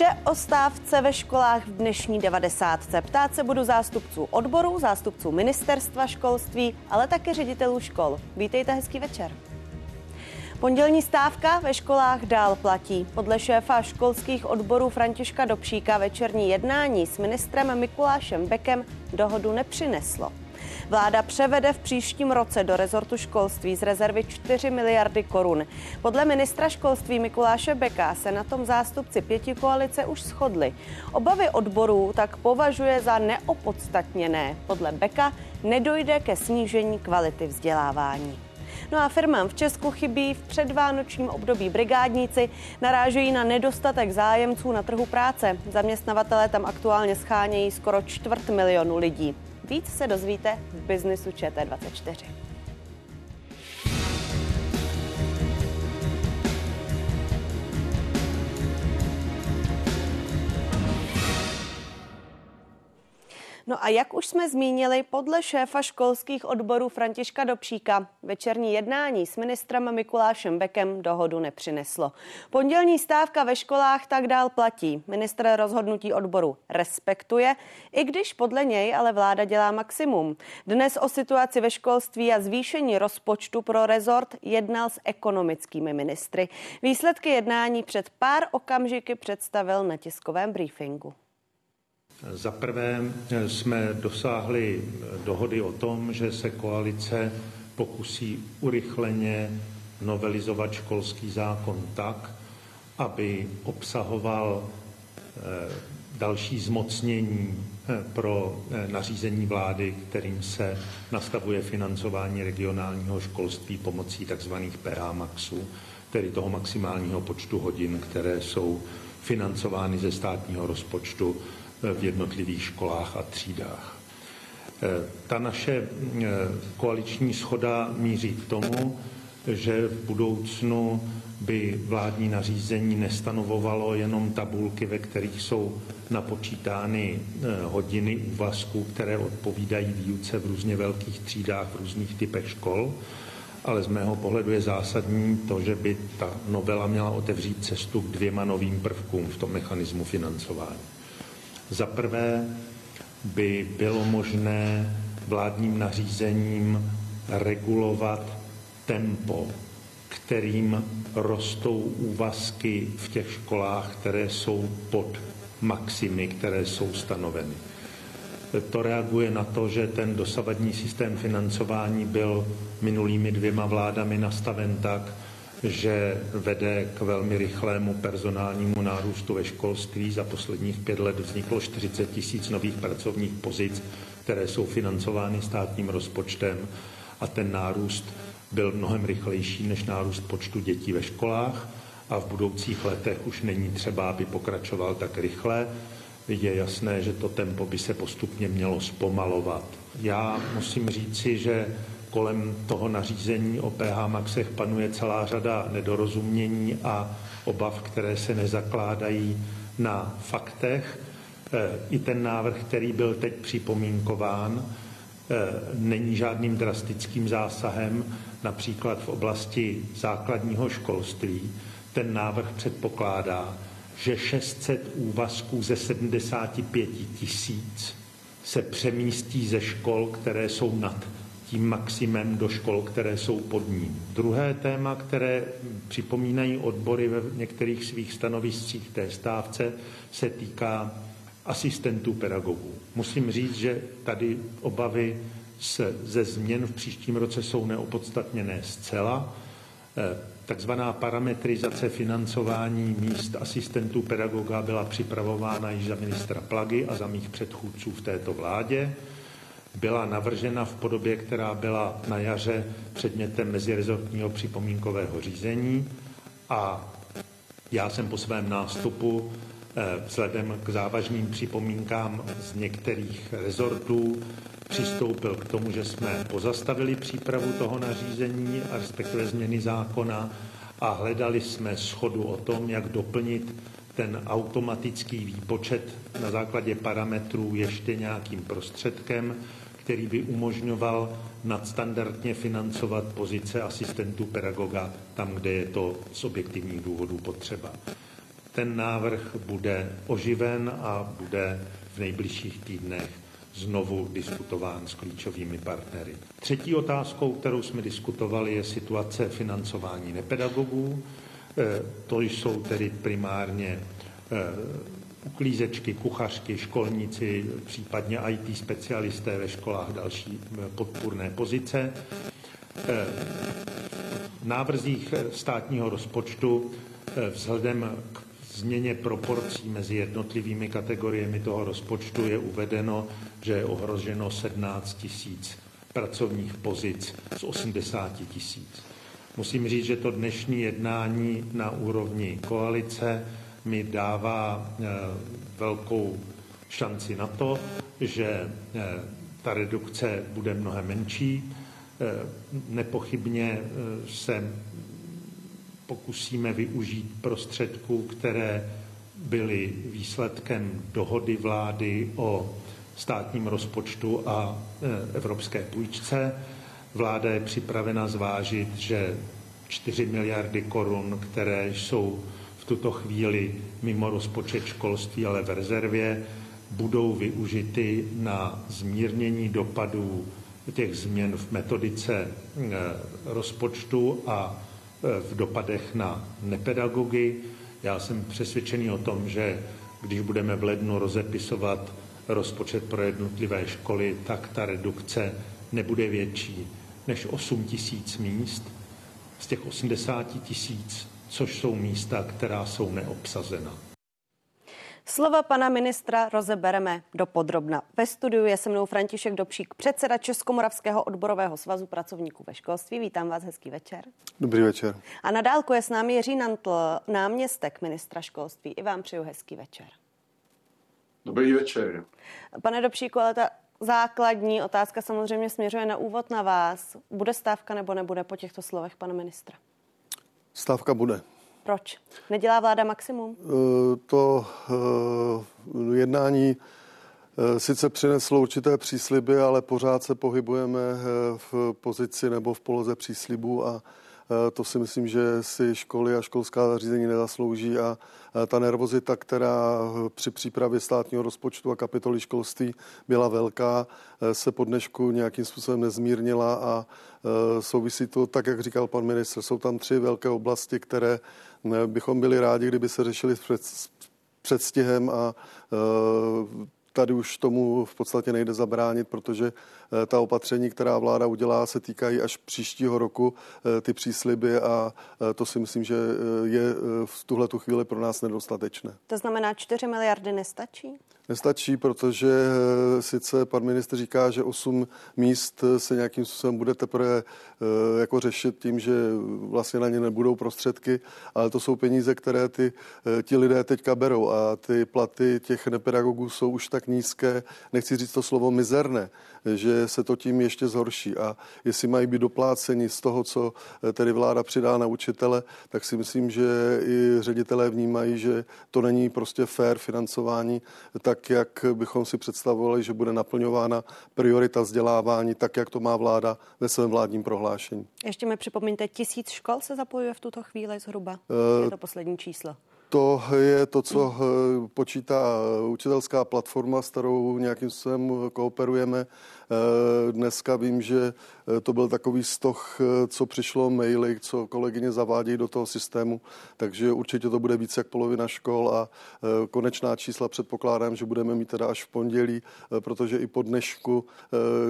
Vše o stávce ve školách v dnešní 90. Ptát se budu zástupců odborů, zástupců ministerstva školství, ale také ředitelů škol. Vítejte, hezký večer. Pondělní stávka ve školách dál platí. Podle šéfa školských odborů Františka Dobšíka večerní jednání s ministrem Mikulášem Bekem dohodu nepřineslo. Vláda převede v příštím roce do rezortu školství z rezervy 4 miliardy korun. Podle ministra školství Mikuláše Beka se na tom zástupci pěti koalice už shodli. Obavy odborů tak považuje za neopodstatněné. Podle Beka nedojde ke snížení kvality vzdělávání. No a firmám v Česku chybí v předvánočním období brigádníci, narážejí na nedostatek zájemců na trhu práce. Zaměstnavatele tam aktuálně schánějí skoro čtvrt milionu lidí. Víc se dozvíte v biznisu ČT24. No a jak už jsme zmínili, podle šéfa školských odborů Františka Dobšíka večerní jednání s ministrem Mikulášem Bekem dohodu nepřineslo. Pondělní stávka ve školách tak dál platí. Ministr rozhodnutí odboru respektuje, i když podle něj ale vláda dělá maximum. Dnes o situaci ve školství a zvýšení rozpočtu pro rezort jednal s ekonomickými ministry. Výsledky jednání před pár okamžiky představil na tiskovém briefingu. Za prvé eh, jsme dosáhli dohody o tom, že se koalice pokusí urychleně novelizovat školský zákon tak, aby obsahoval eh, další zmocnění eh, pro nařízení vlády, kterým se nastavuje financování regionálního školství pomocí tzv. PH Maxu, tedy toho maximálního počtu hodin, které jsou financovány ze státního rozpočtu v jednotlivých školách a třídách. E, ta naše e, koaliční schoda míří k tomu, že v budoucnu by vládní nařízení nestanovovalo jenom tabulky, ve kterých jsou napočítány e, hodiny úvazku, které odpovídají výuce v různě velkých třídách, v různých typech škol, ale z mého pohledu je zásadní to, že by ta novela měla otevřít cestu k dvěma novým prvkům v tom mechanismu financování. Za prvé by bylo možné vládním nařízením regulovat tempo, kterým rostou úvazky v těch školách, které jsou pod maximy, které jsou stanoveny. To reaguje na to, že ten dosavadní systém financování byl minulými dvěma vládami nastaven tak, že vede k velmi rychlému personálnímu nárůstu ve školství. Za posledních pět let vzniklo 40 tisíc nových pracovních pozic, které jsou financovány státním rozpočtem a ten nárůst byl mnohem rychlejší než nárůst počtu dětí ve školách a v budoucích letech už není třeba, aby pokračoval tak rychle. Je jasné, že to tempo by se postupně mělo zpomalovat. Já musím říci, že kolem toho nařízení o PH Maxech panuje celá řada nedorozumění a obav, které se nezakládají na faktech. E, I ten návrh, který byl teď připomínkován, e, není žádným drastickým zásahem, například v oblasti základního školství. Ten návrh předpokládá, že 600 úvazků ze 75 tisíc se přemístí ze škol, které jsou nad tím maximem do škol, které jsou pod ním. Druhé téma, které připomínají odbory ve některých svých stanoviscích té stávce, se týká asistentů pedagogů. Musím říct, že tady obavy se, ze změn v příštím roce jsou neopodstatněné zcela. Eh, takzvaná parametrizace financování míst asistentů pedagoga byla připravována již za ministra Plagy a za mých předchůdců v této vládě byla navržena v podobě, která byla na jaře předmětem mezirezortního připomínkového řízení. A já jsem po svém nástupu eh, vzhledem k závažným připomínkám z některých rezortů přistoupil k tomu, že jsme pozastavili přípravu toho nařízení a respektive změny zákona a hledali jsme schodu o tom, jak doplnit ten automatický výpočet na základě parametrů ještě nějakým prostředkem, který by umožňoval nadstandardně financovat pozice asistentů pedagoga tam, kde je to z objektivních důvodů potřeba. ten návrh bude oživen a bude v nejbližších týdnech znovu diskutován s klíčovými partnery. Třetí otázkou, kterou jsme diskutovali, je situace financování nepedagogů. E, to jsou tedy primárně e, uklízečky, kuchařky, školníci, případně IT specialisté ve školách, další e, podpůrné pozice. V návrzích státního rozpočtu vzhledem k změně proporcí mezi jednotlivými kategoriemi toho rozpočtu je uvedeno, že je ohroženo 17 tisíc pracovních pozic z 80 tisíc. Musím říct, že to dnešní jednání na úrovni koalice mi dává eh, velkou šanci na to, že eh, ta redukce bude mnohem menší. Eh, nepochybně se pokusíme využít prostředků, které byly výsledkem dohody vlády o státním rozpočtu a evropské půjčce. Vláda je připravena zvážit, že 4 miliardy korun, které jsou tuto chvíli mimo rozpočet školství, ale v rezervě, budou využity na zmírnění dopadů těch změn v metodice e, rozpočtu a v dopadech na nepedagogy. Já jsem přesvědčený o tom, že když budeme v lednu rozepisovat rozpočet pro jednotlivé školy, tak ta redukce nebude větší než 8 tisíc míst z těch 80 tisíc, což jsou místa, která jsou neobsazena. Slova pana ministra rozebereme do podrobna. Ve studiu je se mnou František Dobšík, předseda Českomoravského odborového svazu pracovníků ve školství. Vítám vás, hezký večer. Dobrý večer. A na dálku je s námi Jiří Nantl, náměstek ministra školství. I vám přeju hezký večer. Dobrý večer. Pane Dobšíku, ale ta základní otázka samozřejmě směřuje na úvod na vás. Bude stávka nebo nebude po těchto slovech pana ministra? Stávka bude. Proč? Nedělá vláda maximum? Eh, to eh, jednání eh, sice přineslo určité přísliby, ale pořád se pohybujeme v pozici nebo v poloze příslibů a to si myslím, že si školy a školská zařízení nezaslouží a eh, ta nervozita, která eh, při přípravě státního rozpočtu a kapitoly školství byla velká, se po dnešku nějakým způsobem nezmírnila a souvisí to, tak jak říkal pan ministr, jsou tam tři velké oblasti, které bychom byli rádi, kdyby se řešili před, předstihem a tady už tomu v podstatě nejde zabránit, protože eh, ta opatření, která vláda udělá, se týkají až příštího roku eh, ty přísliby a eh, to si myslím, že je v tuhle tu chvíli pro nás nedostatečné. To znamená, 4 miliardy nestačí? Nestačí, protože sice pan ministr říká, že 8 míst se nějakým způsobem bude teprve jako řešit tím, že vlastně na ně nebudou prostředky, ale to jsou peníze, které ty, ti lidé teďka berou a ty platy těch nepedagogů jsou už tak nízké, nechci říct to slovo mizerné, že se to tím ještě zhorší. A jestli mají být dopláceni z toho, co eh, tedy vláda přidá na učitele, tak si myslím, že i ředitelé vnímají, že to není prostě fair financování, tak jak bychom si představovali, že bude naplňována priorita vzdělávání, tak jak to má vláda ve svém vládním prohlášení. Ještě mi připomeňte, tisíc škol se zapojuje v tuto chvíli zhruba. Uh, je to poslední číslo. To je to, co eh, počítá učitelská platforma, s kterou nějakým způsobem kooperujeme. Eh, dneska vím, že eh, to byl takový stoch, co přišlo maily, co kolegyně zavádějí do toho systému, takže určitě to bude více jak polovina škol a konečná čísla předpokládám, že budeme mít teda až v pondělí, protože i po dnešku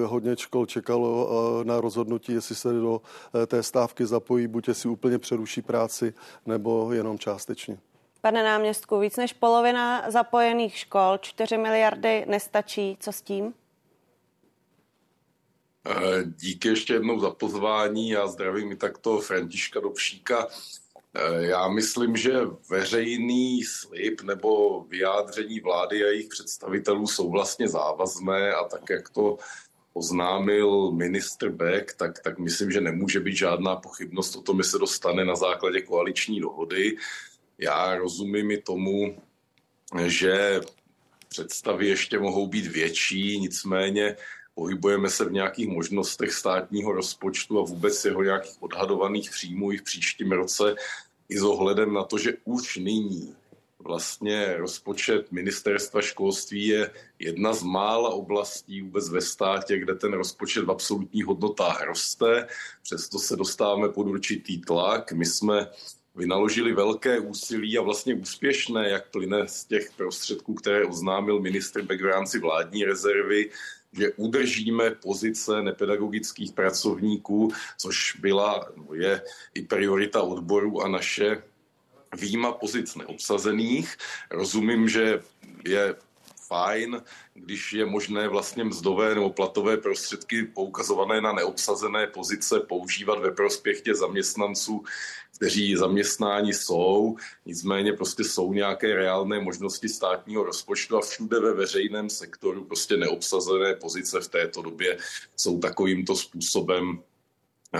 hodně škol čekalo na rozhodnutí, jestli se do té stávky zapojí, buď jestli úplně přeruší práci, nebo jenom částečně. Pane náměstku, víc než polovina zapojených škol, 4 miliardy nestačí. Co s tím? Eh, díky ještě jednou za pozvání. Já zdravím i takto Františka Dobšíka. Eh, já myslím, že veřejný slib nebo vyjádření vlády a jejich představitelů jsou vlastně závazné a tak, jak to oznámil ministr Beck, tak, tak myslím, že nemůže být žádná pochybnost o tom, že se dostane na základě koaliční dohody. Já rozumím i tomu, že představy ještě mohou být větší, nicméně pohybujeme se v nějakých možnostech státního rozpočtu a vůbec jeho nějakých odhadovaných příjmů i v příštím roce i s ohledem na to, že už nyní vlastně rozpočet ministerstva školství je jedna z mála oblastí vůbec ve státě, kde ten rozpočet v absolutních hodnotách roste. Přesto se dostáváme pod určitý tlak. My jsme vynaložili velké úsilí a vlastně úspěšné, jak plyne z těch prostředků, které oznámil ministr Beck v rámci vládní rezervy, že udržíme pozice nepedagogických pracovníků, což byla, je i priorita odboru a naše výjima pozic neobsazených. Rozumím, že je fajn, když je možné vlastně mzdové nebo platové prostředky poukazované na neobsazené pozice používat ve prospěch těch zaměstnanců, kteří zaměstnáni jsou, nicméně prostě jsou nějaké reálné možnosti státního rozpočtu a všude ve veřejném sektoru prostě neobsazené pozice v této době jsou takovýmto způsobem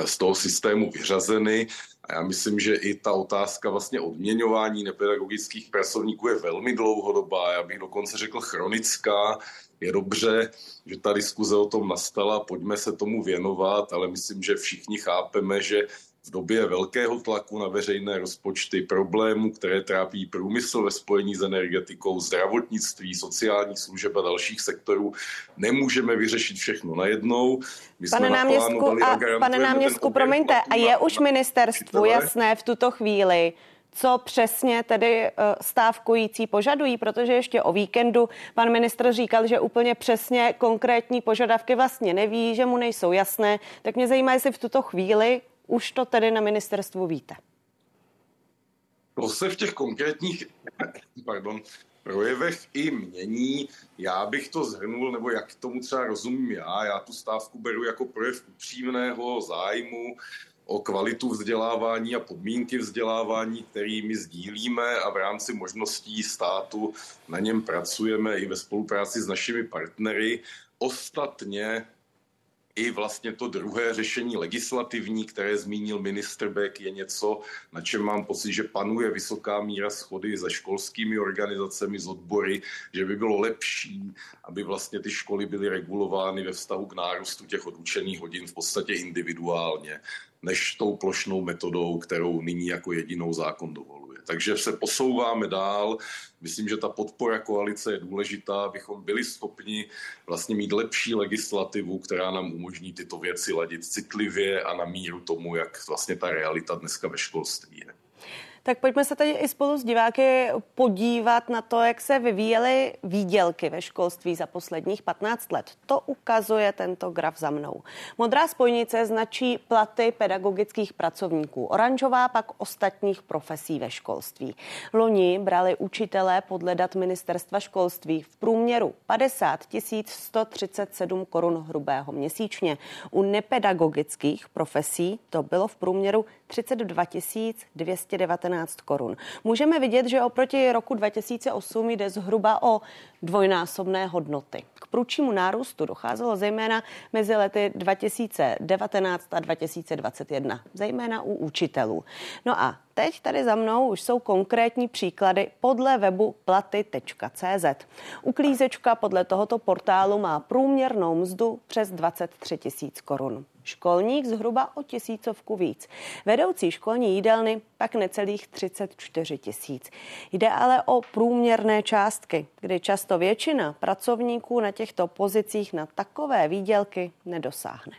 z toho systému vyřazeny. A já myslím, že i ta otázka vlastně odměňování nepedagogických pracovníků je velmi dlouhodobá, já bych dokonce řekl chronická. Je dobře, že ta diskuze o tom nastala, pojďme se tomu věnovat, ale myslím, že všichni chápeme, že v době velkého tlaku na veřejné rozpočty, problémů, které trápí průmysl ve spojení s energetikou, zdravotnictví, sociálních služeb a dalších sektorů, nemůžeme vyřešit všechno najednou. My pane náměstku, a, pane náměstku, promiňte, a je už ministerstvu jasné v tuto chvíli, co přesně tedy eh, stávkující požadují, protože ještě o víkendu pan ministr říkal, že úplně přesně konkrétní požadavky vlastně neví, že mu nejsou jasné. Tak mě zajímá, jestli v tuto chvíli už to tedy na ministerstvu víte. To se v těch konkrétních pardon, projevech i mění. Já bych to zhrnul, nebo jak tomu třeba rozumím já. Já tu stávku beru jako projev upřímného zájmu o kvalitu vzdělávání a podmínky vzdělávání, kterými sdílíme a v rámci možností státu na něm pracujeme i ve spolupráci s našimi partnery. Ostatně i vlastně to druhé řešení legislativní, které zmínil ministr Beck, je něco, na čem mám pocit, že panuje vysoká míra schody se školskými organizacemi, z odbory, že by bylo lepší, aby vlastně ty školy byly regulovány ve vztahu k nárůstu těch odučených hodin v podstatě individuálně, než tou plošnou metodou, kterou nyní jako jedinou zákon dovolí. Takže se posouváme dál. Myslím, že ta podpora koalice je důležitá, abychom byli schopni vlastně mít lepší legislativu, která nám umožní tyto věci ladit citlivě a na míru tomu, jak vlastně ta realita dneska ve školství je. Tak pojďme se tady i spolu s diváky podívat na to, jak se vyvíjely výdělky ve školství za posledních 15 let. To ukazuje tento graf za mnou. Modrá spojnice značí platy pedagogických pracovníků, oranžová pak ostatních profesí ve školství. Loni brali učitelé podle dat ministerstva školství v průměru 50 137 korun hrubého měsíčně. U nepedagogických profesí to bylo v průměru 32 219 korun. Můžeme vidět, že oproti roku 2008 jde zhruba o dvojnásobné hodnoty. K průčímu nárůstu docházelo zejména mezi lety 2019 a 2021, zejména u učitelů. No a teď tady za mnou už jsou konkrétní příklady podle webu platy.cz. Uklízečka podle tohoto portálu má průměrnou mzdu přes 23 tisíc korun. Školník zhruba o tisícovku víc. Vedoucí školní jídelny pak necelých 34 tisíc. Jde ale o průměrné částky, kdy často většina pracovníků na těchto pozicích na takové výdělky nedosáhne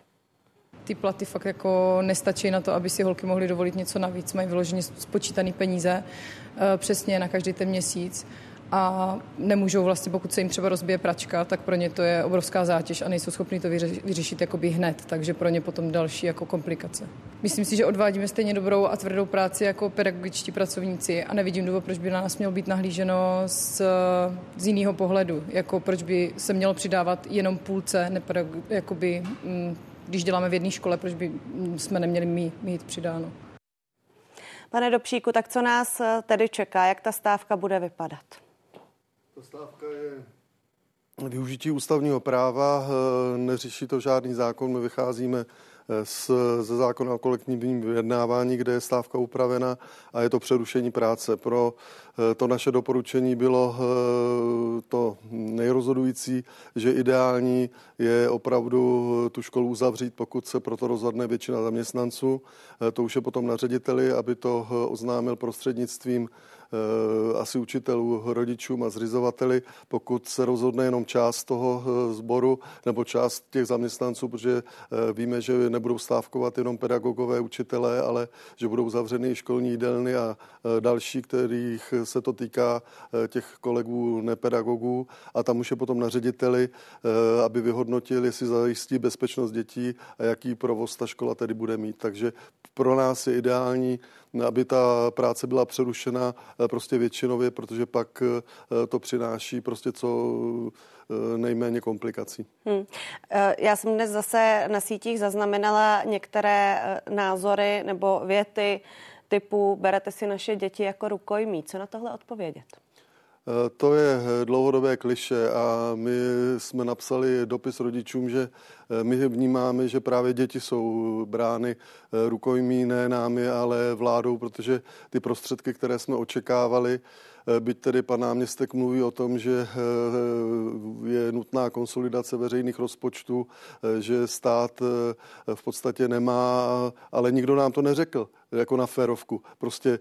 ty platy fakt jako nestačí na to, aby si holky mohly dovolit něco navíc. Mají vyloženě spočítané peníze eh, přesně na každý ten měsíc a nemůžou vlastně, pokud se jim třeba rozbije pračka, tak pro ně to je obrovská zátěž a nejsou schopni to vyřešit, vyřešit jakoby hned, takže pro ně potom další jako komplikace. Myslím si, že odvádíme stejně dobrou a tvrdou práci jako pedagogičtí pracovníci a nevidím důvod, proč by na nás mělo být nahlíženo z, z jiného pohledu, jako proč by se mělo přidávat jenom půlce, nepedagog, jakoby, mm, když děláme v jedné škole, proč by jsme neměli mít, mít přidáno. Pane Dobšíku, tak co nás tedy čeká, jak ta stávka bude vypadat? Ta stávka je využití ústavního práva, eh, neřeší to žádný zákon, my vycházíme z, eh, ze zákona o kolektivním vyjednávání, kde je stávka upravena a je to přerušení práce. Pro to naše doporučení bylo to nejrozhodující, že ideální je opravdu tu školu uzavřít, pokud se proto rozhodne většina zaměstnanců. To už je potom na řediteli, aby to oznámil prostřednictvím Eh, asi učitelů, rodičům a zřizovateli, pokud se rozhodne jenom část toho eh, sboru nebo část těch zaměstnanců, protože eh, víme, že nebudou stávkovat jenom pedagogové, učitelé, ale že budou zavřeny školní jídelny a další, kterých se to týká těch kolegů nepedagogů a tam už je potom na řediteli, aby vyhodnotil, jestli zajistí bezpečnost dětí a jaký provoz ta škola tedy bude mít. Takže pro nás je ideální aby ta práce byla přerušena eh, prostě většinově, protože pak eh, to přináší prostě co eh, nejméně komplikací. Hmm. Já jsem dnes zase na sítích zaznamenala některé názory nebo věty typu berete si naše děti jako rukojmí. Co na tohle odpovědět? Eh, to je eh, dlouhodobé kliše a my jsme napsali dopis rodičům, že eh, my vnímáme, že právě děti jsou brány rukojmí ne námi, ale vládou, protože ty prostředky, které jsme očekávali, byť tedy pan náměstek mluví o tom, že je nutná konsolidace veřejných rozpočtů, že stát v podstatě nemá, ale nikdo nám to neřekl jako na férovku. Prostě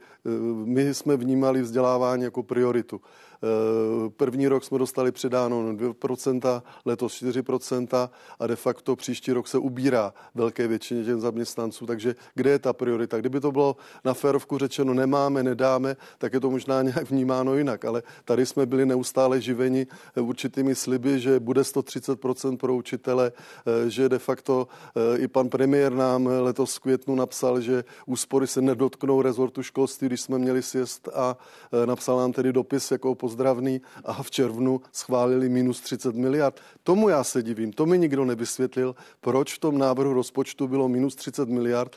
my jsme vnímali vzdělávání jako prioritu. Eh, první rok jsme dostali předáno 2%, letos 4% a de facto příští rok se ubírá velké většině těch zaměstnanců. Takže kde je ta priorita? Kdyby to bylo na férovku řečeno nemáme, nedáme, tak je to možná nějak vnímáno jinak. Ale tady jsme byli neustále živeni eh, určitými sliby, že bude 130% pro učitele, eh, že de facto i pan premiér nám letos v květnu napsal, že úspory se nedotknou rezortu školství, když jsme měli sjezd a napsal nám tedy dopis jako ozdravný a v červnu schválili minus 30 miliard. Tomu já se divím, to mi nikdo nevysvětlil, proč v tom návrhu rozpočtu bylo minus 30 miliard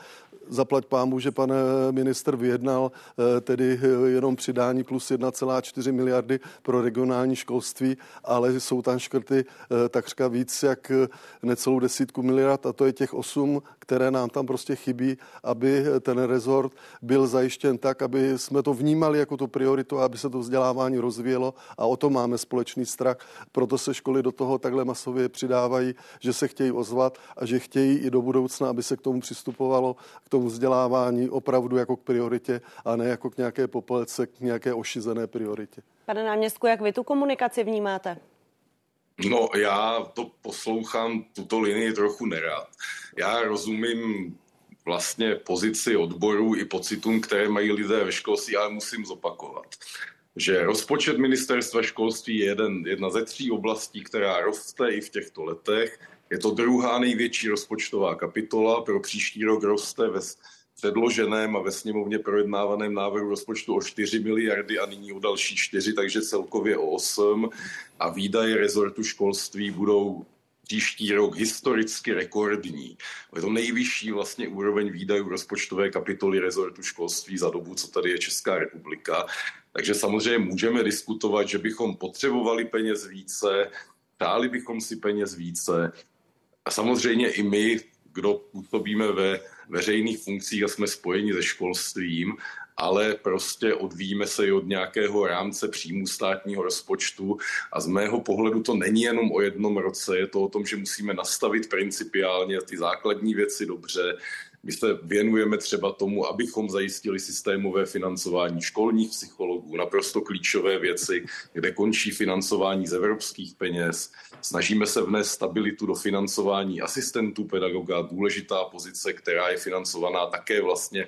zaplať pámu, že pan eh, minister vyjednal eh, tedy eh, jenom přidání plus 1,4 miliardy pro regionální školství, ale jsou tam škrty takřka víc jak necelou desítku miliard a to je těch 8, které nám tam prostě chybí, aby ten rezort byl zajištěn tak, aby jsme to vnímali jako tu prioritu, aby se to vzdělávání rozvíjelo a o to máme společný strach. Proto se školy do toho takhle masově přidávají, že se chtějí ozvat a že chtějí i do budoucna, aby se k tomu přistupovalo, k tomu vzdělávání opravdu jako k prioritě a ne jako k nějaké popelce, k nějaké ošizené prioritě. Pane náměstku, jak vy tu komunikaci vnímáte? No, já to poslouchám tuto linii trochu nerad. Já rozumím vlastně pozici odborů i pocitům, které mají lidé ve školství, ale musím zopakovat, že rozpočet ministerstva školství je jeden, jedna ze tří oblastí, která roste i v těchto letech je to druhá největší rozpočtová kapitola. Pro příští rok roste ve předloženém a ve sněmovně projednávaném návrhu rozpočtu o 4 miliardy a nyní o další 4, takže celkově o 8. A výdaje rezortu školství budou příští rok historicky rekordní. Je to nejvyšší vlastně úroveň výdajů rozpočtové kapitoly rezortu školství za dobu, co tady je Česká republika. Takže samozřejmě můžeme diskutovat, že bychom potřebovali peněz více, dáli bychom si peněz více, a samozřejmě i my, kdo působíme ve veřejných funkcích a jsme spojeni se školstvím, ale prostě odvíjíme se i od nějakého rámce příjmu státního rozpočtu. A z mého pohledu to není jenom o jednom roce, je to o tom, že musíme nastavit principiálně ty základní věci dobře, my se věnujeme třeba tomu, abychom zajistili systémové financování školních psychologů, naprosto klíčové věci, kde končí financování z evropských peněz. Snažíme se vnést stabilitu do financování asistentů pedagoga, důležitá pozice, která je financovaná také vlastně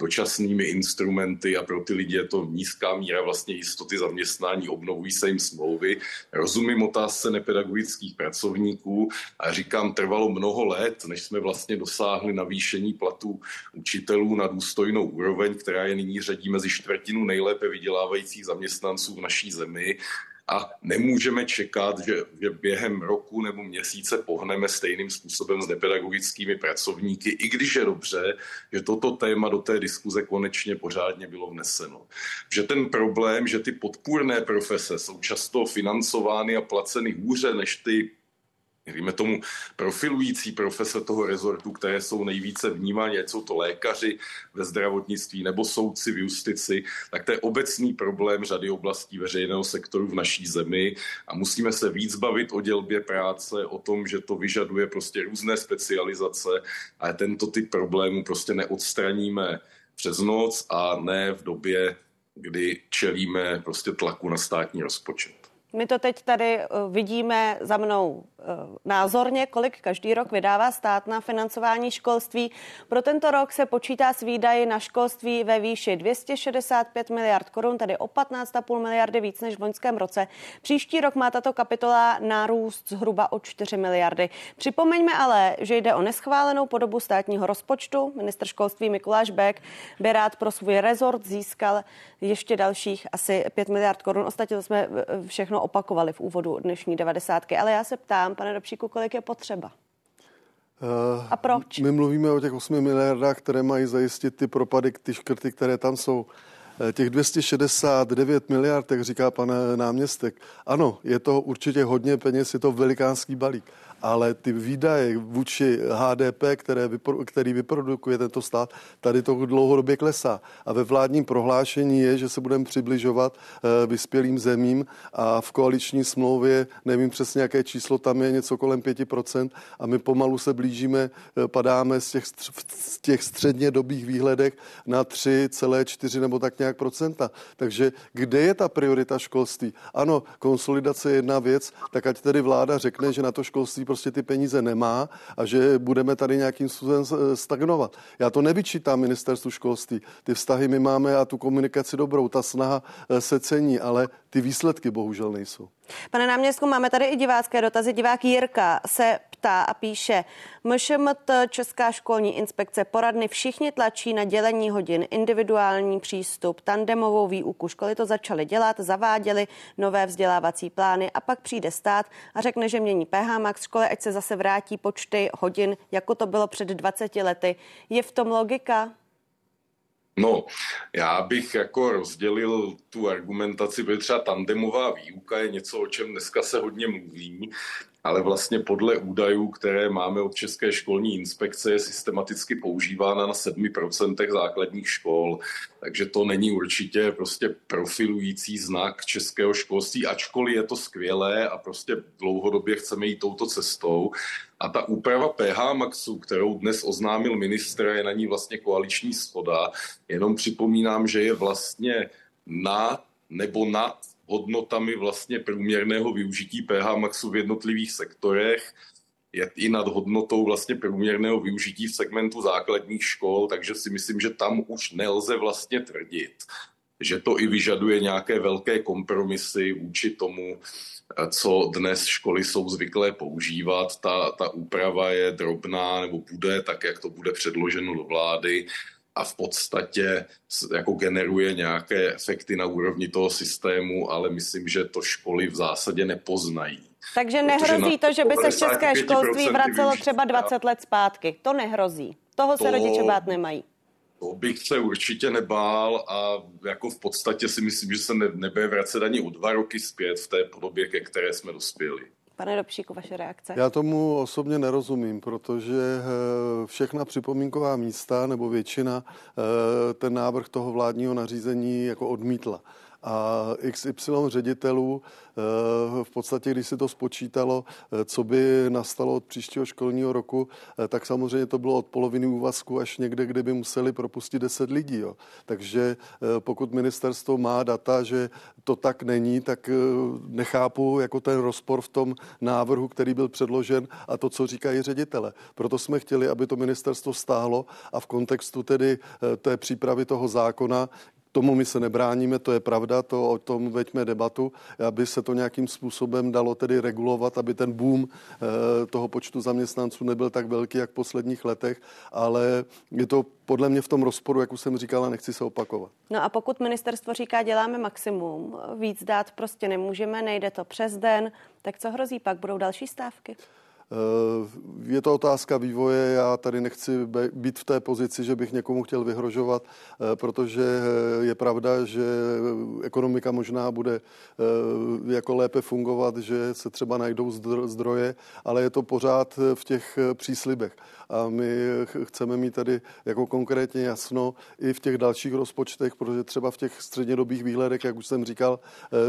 dočasnými instrumenty a pro ty lidi je to nízká míra vlastně jistoty zaměstnání, obnovují se jim smlouvy. Rozumím otázce nepedagogických pracovníků a říkám, trvalo mnoho let, než jsme vlastně dosáhli navýšení platů učitelů na důstojnou úroveň, která je nyní řadí mezi čtvrtinu nejlépe vydělávajících zaměstnanců v naší zemi a nemůžeme čekat, že, že během roku nebo měsíce pohneme stejným způsobem s nepedagogickými pracovníky, i když je dobře, že toto téma do té diskuze konečně pořádně bylo vneseno. Že ten problém, že ty podpůrné profese jsou často financovány a placeny hůře než ty dejme tomu, profilující profese toho rezortu, které jsou nejvíce vnímány, ať jsou to lékaři ve zdravotnictví nebo soudci v justici, tak to je obecný problém řady oblastí veřejného sektoru v naší zemi a musíme se víc bavit o dělbě práce, o tom, že to vyžaduje prostě různé specializace a tento typ problémů prostě neodstraníme přes noc a ne v době, kdy čelíme prostě tlaku na státní rozpočet. My to teď tady eh, vidíme za mnou eh, názorně, kolik každý rok vydává stát na financování školství. Pro tento rok se počítá s výdaji na školství ve výši 265 miliard korun, tedy o 15,5 miliardy víc než v loňském roce. Příští rok má tato kapitola nárůst zhruba o 4 miliardy. Připomeňme ale, že jde o neschválenou podobu státního rozpočtu. Minister školství Mikuláš Bek by rád pro svůj rezort získal ještě dalších asi 5 miliard korun. Ostatně to jsme eh, opakovali v úvodu dnešní devadesátky. Ale já se ptám, pane Dobšíku, kolik je potřeba? A proč? My mluvíme o těch 8 miliardách, které mají zajistit ty propady, ty škrty, které tam jsou. Eh, těch 269 miliard, jak říká pan náměstek, ano, je to určitě hodně peněz, je to velikánský balík ale ty výdaje vůči HDP, které vypro, který vyprodukuje tento stát, tady to dlouhodobě klesá. A ve vládním prohlášení je, že se budeme přibližovat uh, vyspělým zemím a v koaliční smlouvě, nevím přesně, jaké číslo tam je, něco kolem 5% a my pomalu se blížíme, uh, padáme z těch, z těch středně dobých výhledech na 3,4 nebo tak nějak procenta. Takže kde je ta priorita školství? Ano, konsolidace je jedna věc, tak ať tedy vláda řekne, že na to školství prostě ty peníze nemá a že budeme tady nějakým způsobem stagnovat. Já to nevyčítám ministerstvu školství. Ty vztahy my máme a tu komunikaci dobrou, ta snaha eh, se cení, ale ty výsledky bohužel nejsou. Pane náměstku, máme tady i divácké dotazy. Divák Jirka se ptá a píše, MŠMT Česká školní inspekce poradny všichni tlačí na dělení hodin, individuální přístup, tandemovou výuku. Školy to začaly dělat, zaváděly nové vzdělávací plány a pak přijde stát a řekne, že mění PH Max školy, ať se zase vrátí počty hodin, jako to bylo před 20 lety. Je v tom logika? No, já bych jako rozdělil tu argumentaci, protože třeba tandemová výuka je něco, o čem dneska se hodně mluví ale vlastně podle údajů, které máme od České školní inspekce, je systematicky používána na 7% základních škol, takže to není určitě prostě profilující znak českého školství, ačkoliv je to skvělé a prostě dlouhodobě chceme jít touto cestou. A ta úprava PH Maxu, kterou dnes oznámil ministr, je na ní vlastně koaliční schoda. Jenom připomínám, že je vlastně na nebo nad hodnotami vlastně průměrného využití PH Maxu v jednotlivých sektorech, je i nad hodnotou vlastně průměrného využití v segmentu základních škol, takže si myslím, že tam už nelze vlastně tvrdit, že to i vyžaduje nějaké velké kompromisy vůči tomu, co dnes školy jsou zvyklé používat. Ta, ta úprava je drobná nebo bude tak, jak to bude předloženo do vlády a v podstatě jako generuje nějaké efekty na úrovni toho systému, ale myslím, že to školy v zásadě nepoznají. Takže nehrozí to, že by se české školství vracelo třeba 20 let zpátky. To nehrozí. Toho se to, rodiče bát nemají. To bych se určitě nebál a jako v podstatě si myslím, že se ne, nebude vracet ani o dva roky zpět v té podobě, ke které jsme dospěli. Pane Dobšíku, vaše reakce? Já tomu osobně nerozumím, protože eh, všechna připomínková místa nebo většina eh, ten návrh toho vládního nařízení jako odmítla a XY ředitelů eh, v podstatě, když se to spočítalo, eh, co by nastalo od příštího školního roku, eh, tak samozřejmě to bylo od poloviny úvazku až někde, kde by museli propustit 10 lidí. Jo. Takže pokud ministerstvo má data, že to tak není, tak nechápu jako ten rozpor v tom návrhu, který byl předložen a to, co říkají ředitele. Proto jsme chtěli, aby to ministerstvo stáhlo a v kontextu tedy té přípravy toho zákona, Tomu my se nebráníme, to je pravda, to o tom veďme debatu, aby se to nějakým způsobem dalo tedy regulovat, aby ten boom eh, toho počtu zaměstnanců nebyl tak velký, jak v posledních letech, ale je to podle mě v tom rozporu, jak už jsem říkala, nechci se opakovat. No a pokud ministerstvo říká, děláme maximum, víc dát prostě nemůžeme, nejde to přes den, tak co hrozí pak? Budou další stávky? Uh, je to otázka vývoje. Já tady nechci být v té pozici, že bych někomu chtěl vyhrožovat, protože je pravda, že ekonomika možná bude jako lépe fungovat, že se třeba najdou zdroje, ale je to pořád v těch příslibech. A my chceme mít tady jako konkrétně jasno i v těch dalších rozpočtech, protože třeba v těch střednědobých výhledech, jak už jsem říkal,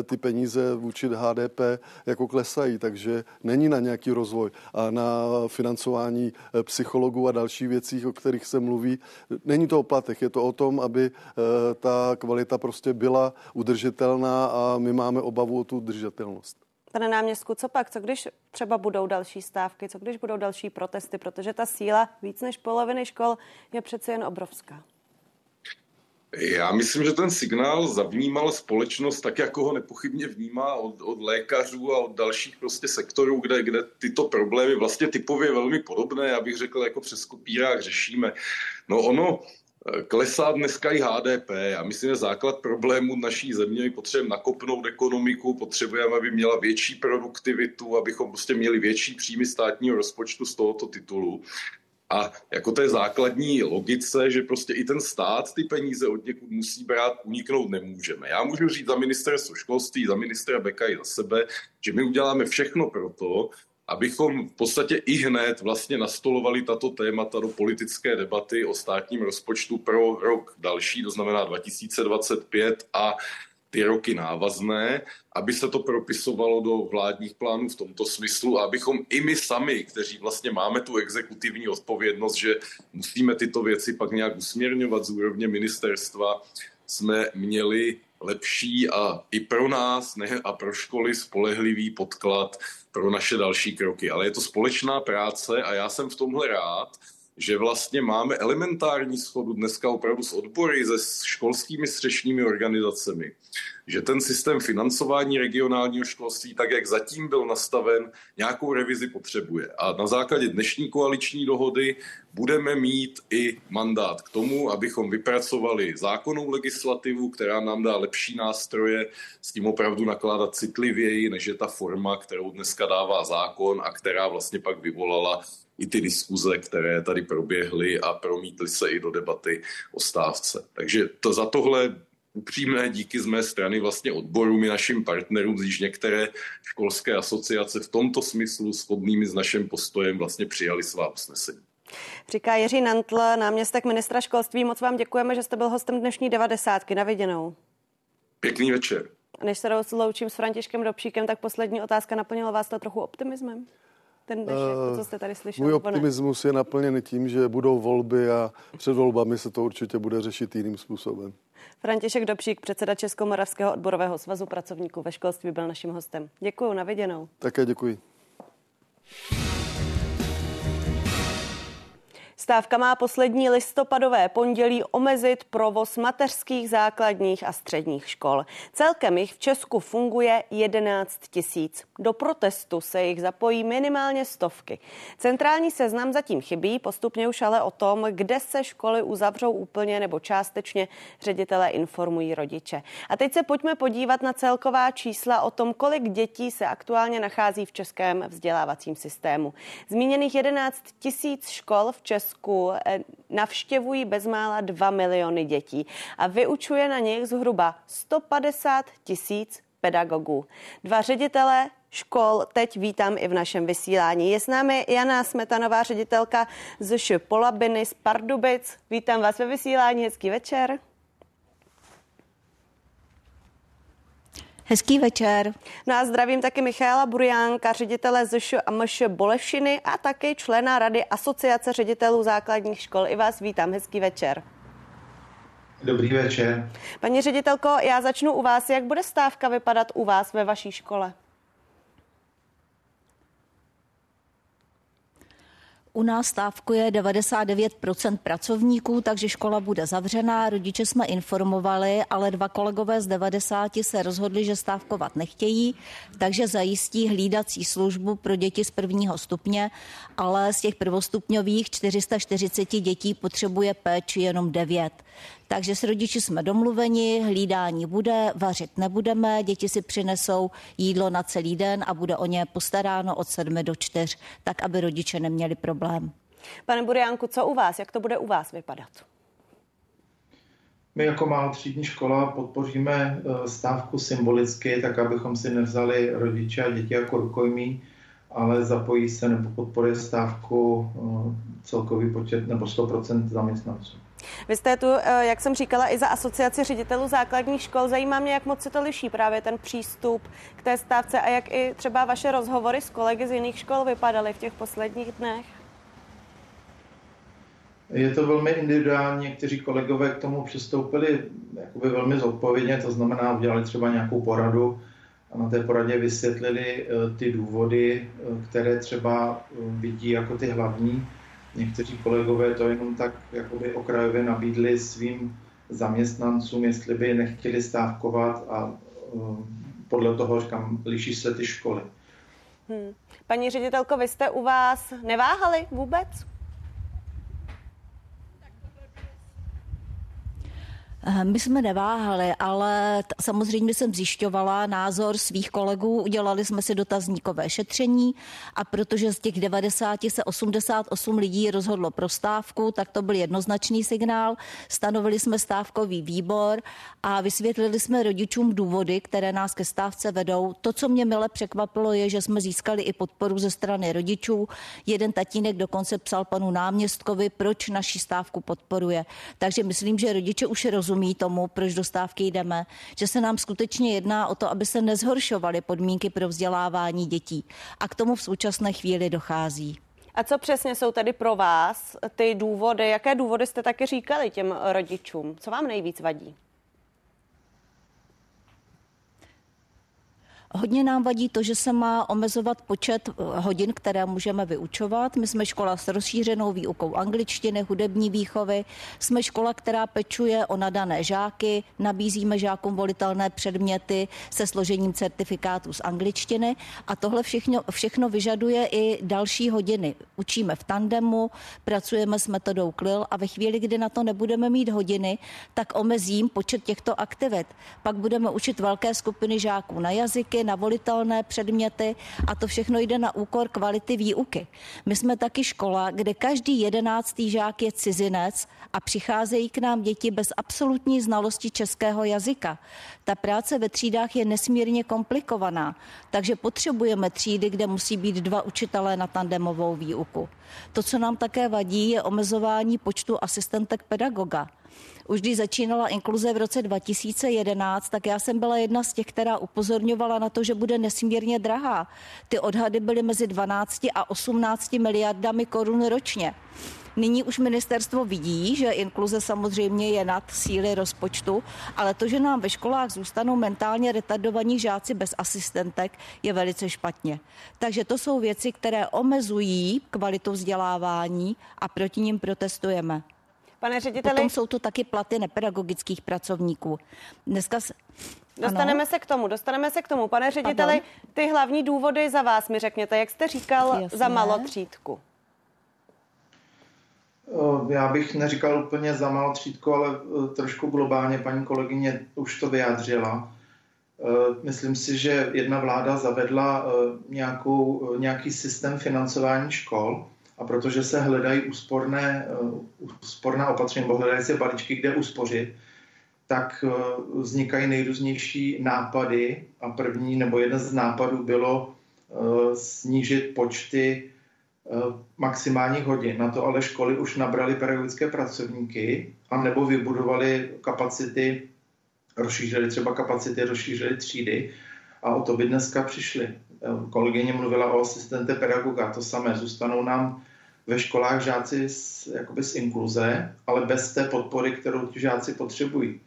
ty peníze vůči HDP jako klesají, takže není na nějaký rozvoj na financování eh, psychologů a dalších věcí, o kterých se mluví. Není to o platech, je to o tom, aby eh, ta kvalita prostě byla udržitelná a my máme obavu o tu udržitelnost. Pane náměstku, co pak? Co když třeba budou další stávky? Co když budou další protesty? Protože ta síla víc než poloviny škol je přece jen obrovská. Já myslím, že ten signál zavnímal společnost tak, jako ho nepochybně vnímá od, od lékařů a od dalších prostě sektorů, kde, kde tyto problémy vlastně typově velmi podobné, já bych řekl, jako přes kopírák řešíme. No ono, eh, Klesá dneska i HDP. Já myslím, že základ problému naší země je potřebujeme nakopnout ekonomiku, potřebujeme, aby měla větší produktivitu, abychom prostě měli větší příjmy státního rozpočtu z tohoto titulu. A jako té základní logice, že prostě i ten stát ty peníze od někud musí brát, uniknout nemůžeme. Já můžu říct za ministerstvo školství, za ministra Beka i za sebe, že my uděláme všechno pro to, abychom v podstatě i hned vlastně nastolovali tato témata do politické debaty o státním rozpočtu pro rok další, to znamená 2025 a ty roky návazné, aby se to propisovalo do vládních plánů v tomto smyslu a abychom i my sami, kteří vlastně máme tu exekutivní odpovědnost, že musíme tyto věci pak nějak usměrňovat z úrovně ministerstva, jsme měli lepší a i pro nás ne, a pro školy spolehlivý podklad pro naše další kroky. Ale je to společná práce a já jsem v tomhle rád, že vlastně máme elementární schodu dneska opravdu s odbory, se školskými střešními organizacemi, že ten systém financování regionálního školství, tak jak zatím byl nastaven, nějakou revizi potřebuje. A na základě dnešní koaliční dohody budeme mít i mandát k tomu, abychom vypracovali zákonnou legislativu, která nám dá lepší nástroje s tím opravdu nakládat citlivěji, než je ta forma, kterou dneska dává zákon a která vlastně pak vyvolala i ty diskuze, které tady proběhly a promítly se i do debaty o stávce. Takže to za tohle upřímné díky z mé strany vlastně odborům i našim partnerům, když některé školské asociace v tomto smyslu shodnými s naším postojem vlastně přijali svá usnesení. Říká Jiří Nantl, náměstek ministra školství. Moc vám děkujeme, že jste byl hostem dnešní devadesátky. Na viděnou. Pěkný večer. Než se rozloučím s Františkem Dobšíkem, tak poslední otázka. Naplnilo vás to trochu optimismem? ten dnešek, to, co jste tady slyšel? Můj optimismus je naplněn tím, že budou volby a před volbami se to určitě bude řešit jiným způsobem. František Dobšík, předseda Českomoravského odborového svazu pracovníků ve školství, byl naším hostem. Děkuji, na viděnou. Také děkuji. Stávka má poslední listopadové pondělí omezit provoz mateřských, základních a středních škol. Celkem jich v Česku funguje 11 tisíc. Do protestu se jich zapojí minimálně stovky. Centrální seznam zatím chybí, postupně už ale o tom, kde se školy uzavřou úplně nebo částečně, ředitelé informují rodiče. A teď se pojďme podívat na celková čísla o tom, kolik dětí se aktuálně nachází v českém vzdělávacím systému. Zmíněných 11 tisíc škol v Česku Česku eh, navštěvují bezmála 2 miliony dětí a vyučuje na nich zhruba 150 tisíc pedagogů. Dva ředitele škol teď vítám i v našem vysílání. Je s námi Jana Smetanová, ředitelka z Polabiny z Pardubic. Vítám vás ve vysílání, hezký večer. Hezký večer. No a zdravím taky Michaela Burjánka, ředitele ZŠ a MŠ Bolešiny a taky člena Rady Asociace ředitelů základních škol. I vás vítám, hezký večer. Dobrý večer. Paní ředitelko, já začnu u vás. Jak bude stávka vypadat u vás ve vaší škole? U nás stávkuje 99% pracovníků, takže škola bude zavřená. Rodiče jsme informovali, ale dva kolegové z 90 se rozhodli, že stávkovat nechtějí, takže zajistí hlídací službu pro děti z prvního stupně, ale z těch prvostupňových 440 dětí potřebuje péči jenom 9. Takže s rodiči jsme domluveni, hlídání bude, vařit nebudeme, děti si přinesou jídlo na celý den a bude o ně postaráno od 7 do 4, tak aby rodiče neměli problém. Pane Buriánku, co u vás? Jak to bude u vás vypadat? My jako malotřídní škola podpoříme eh, stávku symbolicky, tak abychom si nevzali rodiče a děti jako rukojmí, ale zapojí se nebo podporuje stávku eh, celkový počet nebo 100% zaměstnanců. Vy jste tu, eh, jak jsem říkala, i za asociaci ředitelů základních škol. Zajímá mě, jak moc se to liší právě ten přístup k té stávce a jak i třeba vaše rozhovory s kolegy z jiných škol vypadaly v těch posledních dnech. Je to velmi individuální, někteří kolegové k tomu přistoupili jakoby velmi zodpovědně, to znamená, udělali třeba nějakou poradu a na té poradě vysvětlili eh, ty důvody, eh, které třeba vidí jako ty hlavní. Někteří kolegové to jenom tak jakoby okrajově nabídli svým zaměstnancům, jestli by nechtěli stávkovat a podle toho, kam liší se ty školy. Hmm. Paní ředitelko, vy jste u vás neváhali vůbec? My jsme neváhali, ale t- samozřejmě jsem zjišťovala názor svých kolegů, udělali jsme si dotazníkové šetření a protože z těch 90 se 88 lidí rozhodlo pro stávku, tak to byl jednoznačný signál. Stanovili jsme stávkový výbor a vysvětlili jsme rodičům důvody, které nás ke stávce vedou. To, co mě mile překvapilo, je, že jsme získali i podporu ze strany rodičů. Jeden tatínek dokonce psal panu náměstkovi, proč naši stávku podporuje. Takže myslím, že rodiče už rozumí rozumí tomu, proč do stávky jdeme, že se nám skutečně jedná o to, aby se nezhoršovaly podmínky pro vzdělávání dětí. A k tomu v současné chvíli dochází. A co přesně jsou tedy pro vás ty důvody? Jaké důvody jste taky říkali těm rodičům? Co vám nejvíc vadí? Hodně nám vadí to, že se má omezovat počet eh, hodin, které můžeme vyučovat. My jsme škola s rozšířenou výukou angličtiny, hudební výchovy. Jsme škola, která pečuje o nadané žáky, nabízíme žákům volitelné předměty se složením certifikátů z angličtiny a tohle všechno, všechno vyžaduje i další hodiny. Učíme v tandemu, pracujeme s metodou KLIL a ve chvíli, kdy na to nebudeme mít hodiny, tak omezím počet těchto aktivit. Pak budeme učit velké skupiny žáků na jazyky, na volitelné předměty a to všechno jde na úkor kvality výuky. My jsme taky škola, kde každý jedenáctý žák je cizinec a přicházejí k nám děti bez absolutní znalosti českého jazyka. Ta práce ve třídách je nesmírně komplikovaná, takže potřebujeme třídy, kde musí být dva učitelé na tandemovou výuku. To, co nám také vadí, je omezování počtu asistentek pedagoga. Už když začínala inkluze v roce 2011, tak já jsem byla jedna z těch, která upozorňovala na to, že bude nesmírně drahá. Ty odhady byly mezi 12 a 18 miliardami korun ročně. Nyní už ministerstvo vidí, že inkluze samozřejmě je nad síly rozpočtu, ale to, že nám ve školách zůstanou mentálně retardovaní žáci bez asistentek, je velice špatně. Takže to jsou věci, které omezují kvalitu vzdělávání a proti ním protestujeme. Pane řediteli... Potom jsou to taky platy nepedagogických pracovníků. Dneska se... Dostaneme ano. se k tomu, dostaneme se k tomu. Pane řediteli, Pardon? ty hlavní důvody za vás mi řekněte, jak jste říkal Jasně. za malotřídku. Já bych neříkal úplně za malotřídku, ale e, trošku globálně paní kolegyně už to vyjádřila. E, myslím si, že jedna vláda zavedla e, nějakou, nějaký systém financování škol, a protože se hledají úsporné, eh, úsporná opatření, nebo hledají se balíčky, kde uspořit, tak eh, vznikají nejrůznější nápady a první nebo jeden z nápadů bylo eh, snížit počty maximálních hodin. Na to ale školy už nabrali pedagogické pracovníky a nebo vybudovali kapacity, rozšířili třeba kapacity, rozšířili třídy a o to by dneska přišli. Kolegyně mluvila o asistente pedagoga, to samé, zůstanou nám ve školách žáci z, jakoby z inkluze, ale bez té podpory, kterou ti žáci potřebují. E,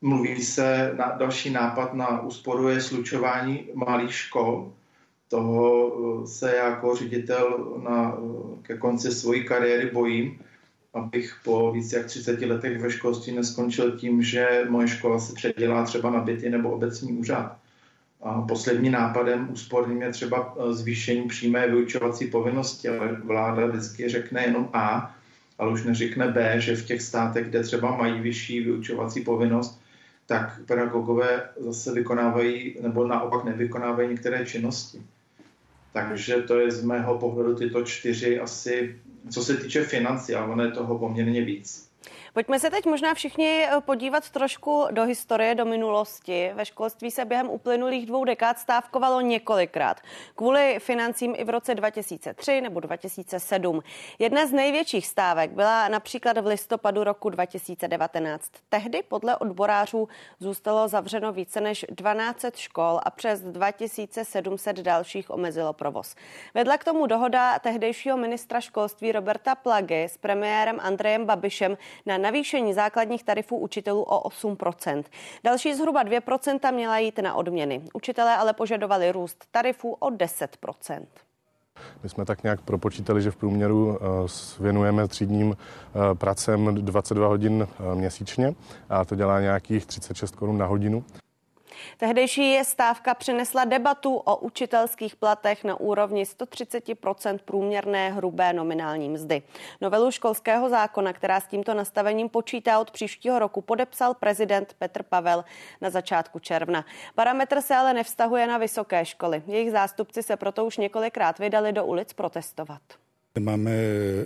mluví se, na, další nápad na úsporu je slučování malých škol. Toho e, se jako ředitel na, ke konci své kariéry bojím, abych po více jak 30 letech ve školství neskončil tím, že moje škola se předělá třeba na byty nebo obecní úřad. Posledním nápadem úsporným je třeba e, zvýšení přímé vyučovací povinnosti, ale vláda vždycky řekne jenom A ale už neřekne B, že v těch státech, kde třeba mají vyšší vyučovací povinnost, tak pedagogové zase vykonávají nebo naopak nevykonávají některé činnosti. Takže to je z mého pohledu tyto čtyři asi, co se týče financí, ale ono je toho poměrně víc. Pojďme se teď možná všichni eh, podívat trošku do historie, do minulosti. Ve školství se během uplynulých dvou dekád stávkovalo několikrát. Kvůli financím i v roce 2003 nebo 2007. Jedna z největších stávek byla například v listopadu roku 2019. Tehdy podle odborářů zůstalo zavřeno více než 12 škol a přes 2700 dalších omezilo provoz. Vedla k tomu dohoda tehdejšího ministra školství Roberta Plagy s premiérem Andrejem Babišem na navýšení základních tarifů učitelů o 8%. Další zhruba 2% měla jít na odměny. Učitelé ale požadovali růst tarifů o 10%. My jsme tak nějak propočítali, že v průměru eh, věnujeme třídním eh, pracem 22 hodin eh, měsíčně a to dělá nějakých 36 korun na hodinu. Tehdejší stávka přinesla debatu o učitelských platech na úrovni 130% průměrné hrubé nominální mzdy. Novelu školského zákona, která s tímto nastavením počítá od příštího roku, podepsal prezident Petr Pavel na začátku června. Parametr se ale nevztahuje na vysoké školy. Jejich zástupci se proto už několikrát vydali do ulic protestovat. Máme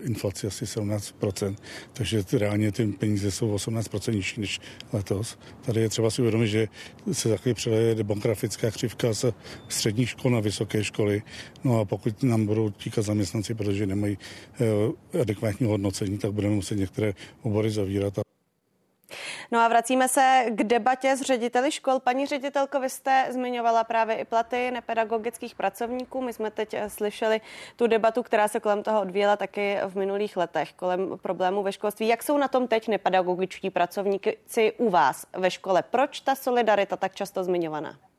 inflaci asi 17%, takže reálně ty peníze jsou 18% nižší než letos. Tady je třeba si uvědomit, že se takový přeleje demografická křivka z středních škol na vysoké školy. No a pokud nám budou tíkat zaměstnanci, protože nemají eh, adekvátní hodnocení, tak budeme muset některé obory zavírat. No a vracíme se k debatě s řediteli škol. Paní ředitelko, vy jste zmiňovala právě i platy nepedagogických pracovníků. My jsme teď eh, slyšeli tu debatu, která se kolem toho odvíjela taky v minulých letech, kolem problémů ve školství. Jak jsou na tom teď nepedagogičtí pracovníci u vás ve škole? Proč ta solidarita tak často zmiňovaná?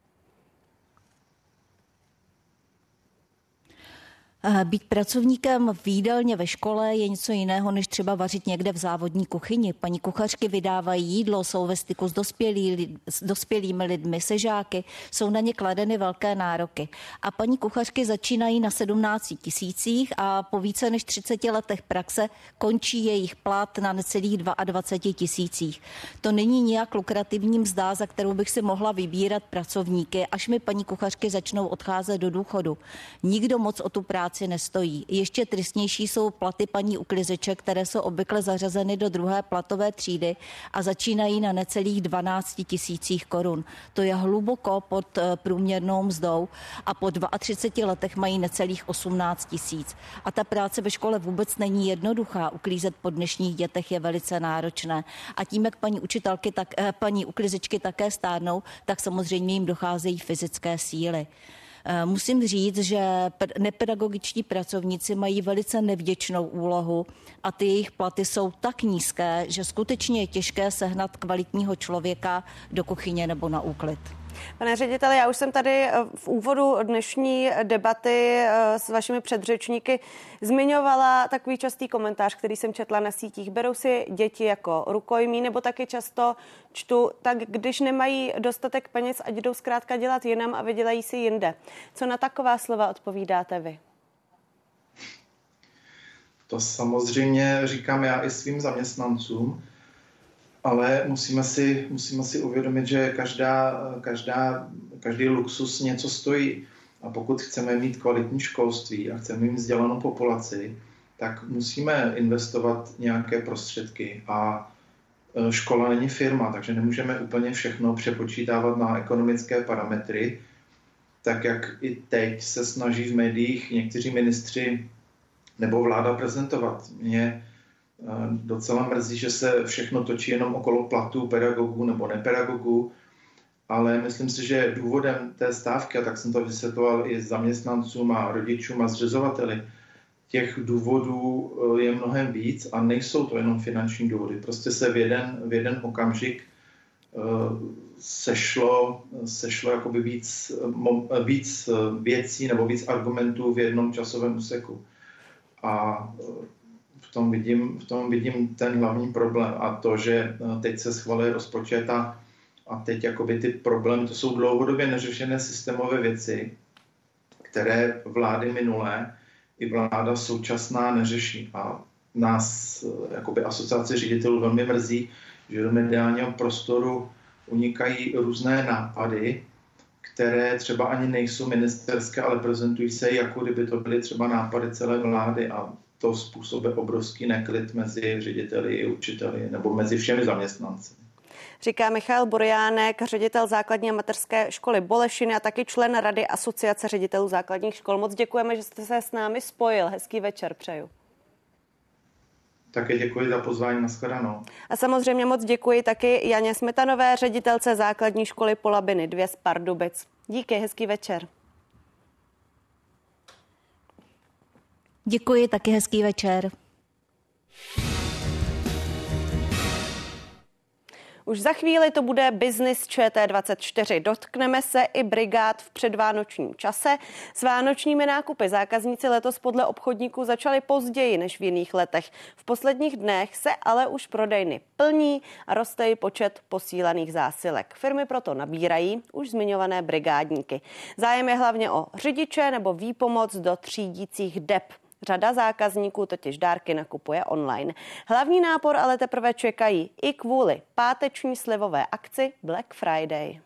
Být pracovníkem v jídelně ve škole je něco jiného, než třeba vařit někde v závodní kuchyni. Paní kuchařky vydávají jídlo, jsou ve styku s, dospělý, s dospělými lidmi, se žáky, jsou na ně kladeny velké nároky. A paní kuchařky začínají na 17 tisících a po více než 30 letech praxe končí jejich plat na necelých 22 tisících. To není nijak lukrativní mzda, za kterou bych si mohla vybírat pracovníky, až mi paní kuchařky začnou odcházet do důchodu. Nikdo moc o tu práci práci nestojí. Ještě tristnější jsou platy paní uklizeček, které jsou obvykle zařazeny do druhé platové třídy a začínají na necelých 12 tisících korun. To je hluboko pod eh, průměrnou mzdou a po 32 letech mají necelých 18 tisíc. A ta práce ve škole vůbec není jednoduchá. Uklízet po dnešních dětech je velice náročné. A tím, jak paní učitelky, tak eh, paní uklizečky také stárnou, tak samozřejmě jim docházejí fyzické síly. Eh, musím říct, že nepedagogičtí pracovníci mají velice nevděčnou úlohu a ty jejich platy jsou tak nízké, že skutečně je těžké sehnat kvalitního člověka do kuchyně nebo na úklid. Pane řediteli, já už jsem tady eh, v úvodu dnešní debaty eh, s vašimi předřečníky zmiňovala takový častý komentář, který jsem četla na sítích. Berou si děti jako rukojmí, nebo taky často čtu, tak když nemají dostatek peněz, ať jdou zkrátka dělat jinam a vydělají si jinde. Co na taková slova odpovídáte vy? To samozřejmě říkám já i svým zaměstnancům ale musíme si, musíme si uvědomit, že každá, každá, každý luxus něco stojí. A pokud chceme mít kvalitní školství a chceme mít vzdělanou populaci, tak musíme investovat nějaké prostředky. A e, škola není firma, takže nemůžeme úplně všechno přepočítávat na ekonomické parametry, tak jak i teď se snaží v médiích někteří ministři nebo vláda prezentovat. Mě Docela mrzí, že se všechno točí jenom okolo platů pedagogů nebo nepedagogů, ale myslím si, že důvodem té stávky, a tak jsem to vysvětloval i zaměstnancům a rodičům a zřizovateli, těch důvodů eh, je mnohem víc a nejsou to jenom finanční důvody. Prostě se v jeden, v jeden okamžik eh, sešlo, sešlo jakoby víc, víc věcí nebo víc argumentů v jednom časovém úseku. A tom vidím, v tom vidím ten hlavní problém a to, že eh, teď se schvaluje rozpočet a, a teď jakoby ty problémy, to jsou dlouhodobě neřešené systémové věci, které vlády minulé i vláda současná neřeší. A nás jakoby asociace ředitelů velmi mrzí, že do mediálního prostoru unikají různé nápady, které třeba ani nejsou ministerské, ale prezentují se jako kdyby to byly třeba nápady celé vlády a to způsobuje obrovský neklid mezi řediteli i učiteli nebo mezi všemi zaměstnanci. Říká Michal Borjánek, ředitel základní a mateřské školy Bolešiny a taky člen Rady Asociace ředitelů základních škol. Moc děkujeme, že jste se s námi spojil. Hezký večer přeju. Také děkuji za pozvání, nashledanou. A samozřejmě moc děkuji taky Janě Smetanové, ředitelce základní školy Polabiny 2 z Pardubic. Díky, hezký večer. Děkuji, taky hezký večer. Už za chvíli to bude Business ČT24. Dotkneme se i brigád v předvánočním čase. S vánočními nákupy zákazníci letos podle obchodníků začali později než v jiných letech. V posledních dnech se ale už prodejny plní a roste i počet posílaných zásilek. Firmy proto nabírají už zmiňované brigádníky. Zájem je hlavně o řidiče nebo výpomoc do třídících dep. Řada zákazníků totiž dárky nakupuje online. Hlavní nápor ale teprve čekají i kvůli páteční slivové akci Black Friday.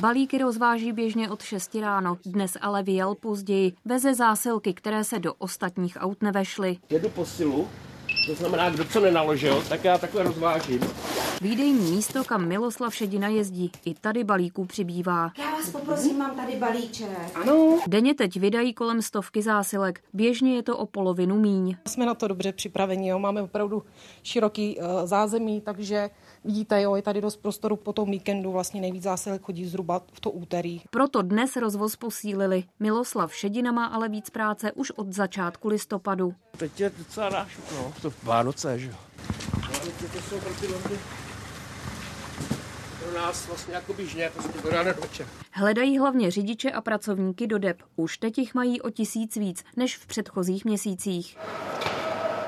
Balíky rozváží běžně od 6 ráno, dnes ale vyjel později. Veze zásilky, které se do ostatních aut nevešly. Jedu posilu, to znamená, kdo co nenaložil, tak já takhle rozvážím. Výdejní místo, kam Miloslav Šedina jezdí. I tady balíků přibývá. Já vás poprosím, mám tady balíček. Ano. Denně teď vydají kolem stovky zásilek. Běžně je to o polovinu míň. Jsme na to dobře připraveni, jo. máme opravdu široký uh, zázemí, takže vidíte, jo, je tady dost prostoru po tom víkendu, vlastně nejvíc zásilek chodí zhruba v to úterý. Proto dnes rozvoz posílili. Miloslav Šedina má ale víc práce už od začátku listopadu. Teď je docela nášup, no, to Vánoce, že jo. Vánoce to jsou pro ty pro nás vlastně jako běžně, prostě do rána večer. Hledají hlavně řidiče a pracovníky do DEP. Už teď jich mají o tisíc víc než v předchozích měsících.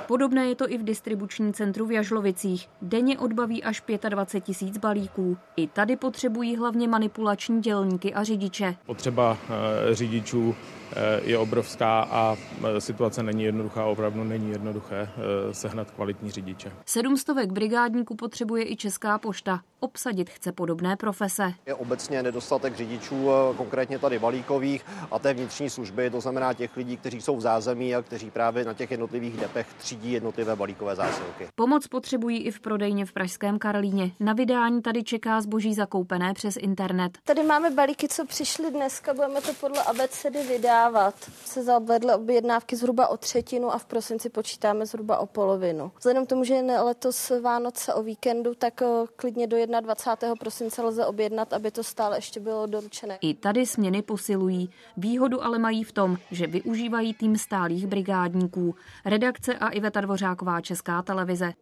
Podobné je to i v distribučním centru v Jažlovicích. Denně odbaví až 25 tisíc balíků. I tady potřebují hlavně manipulační dělníky a řidiče. Potřeba e, řidičů je obrovská a e, situace není jednoduchá, opravdu není jednoduché sehnat kvalitní řidiče. Sedmstovek brigádníků potřebuje i Česká pošta. Obsadit chce podobné profese. Je obecně nedostatek řidičů, konkrétně tady balíkových a té vnitřní služby, to znamená těch lidí, kteří jsou v zázemí a kteří právě na těch jednotlivých depech třídí jednotlivé balíkové zásilky. Pomoc potřebují i v prodejně v Pražském Karlíně. Na vydání tady čeká zboží zakoupené přes internet. Tady máme balíky, co přišly dneska, budeme to podle abecedy vydávat. Se zavedly objednávky zhruba o třetinu a v prosinci počítáme zhruba o polovinu. Vzhledem k tomu, že je letos Vánoce o víkendu, tak klidně do 21. prosince lze objednat, aby to stále ještě bylo doručené. I tady směny posilují. Výhodu ale mají v tom, že využívají tým stálých brigádníků. Redakce a Iveta Dvořáková Česká televize.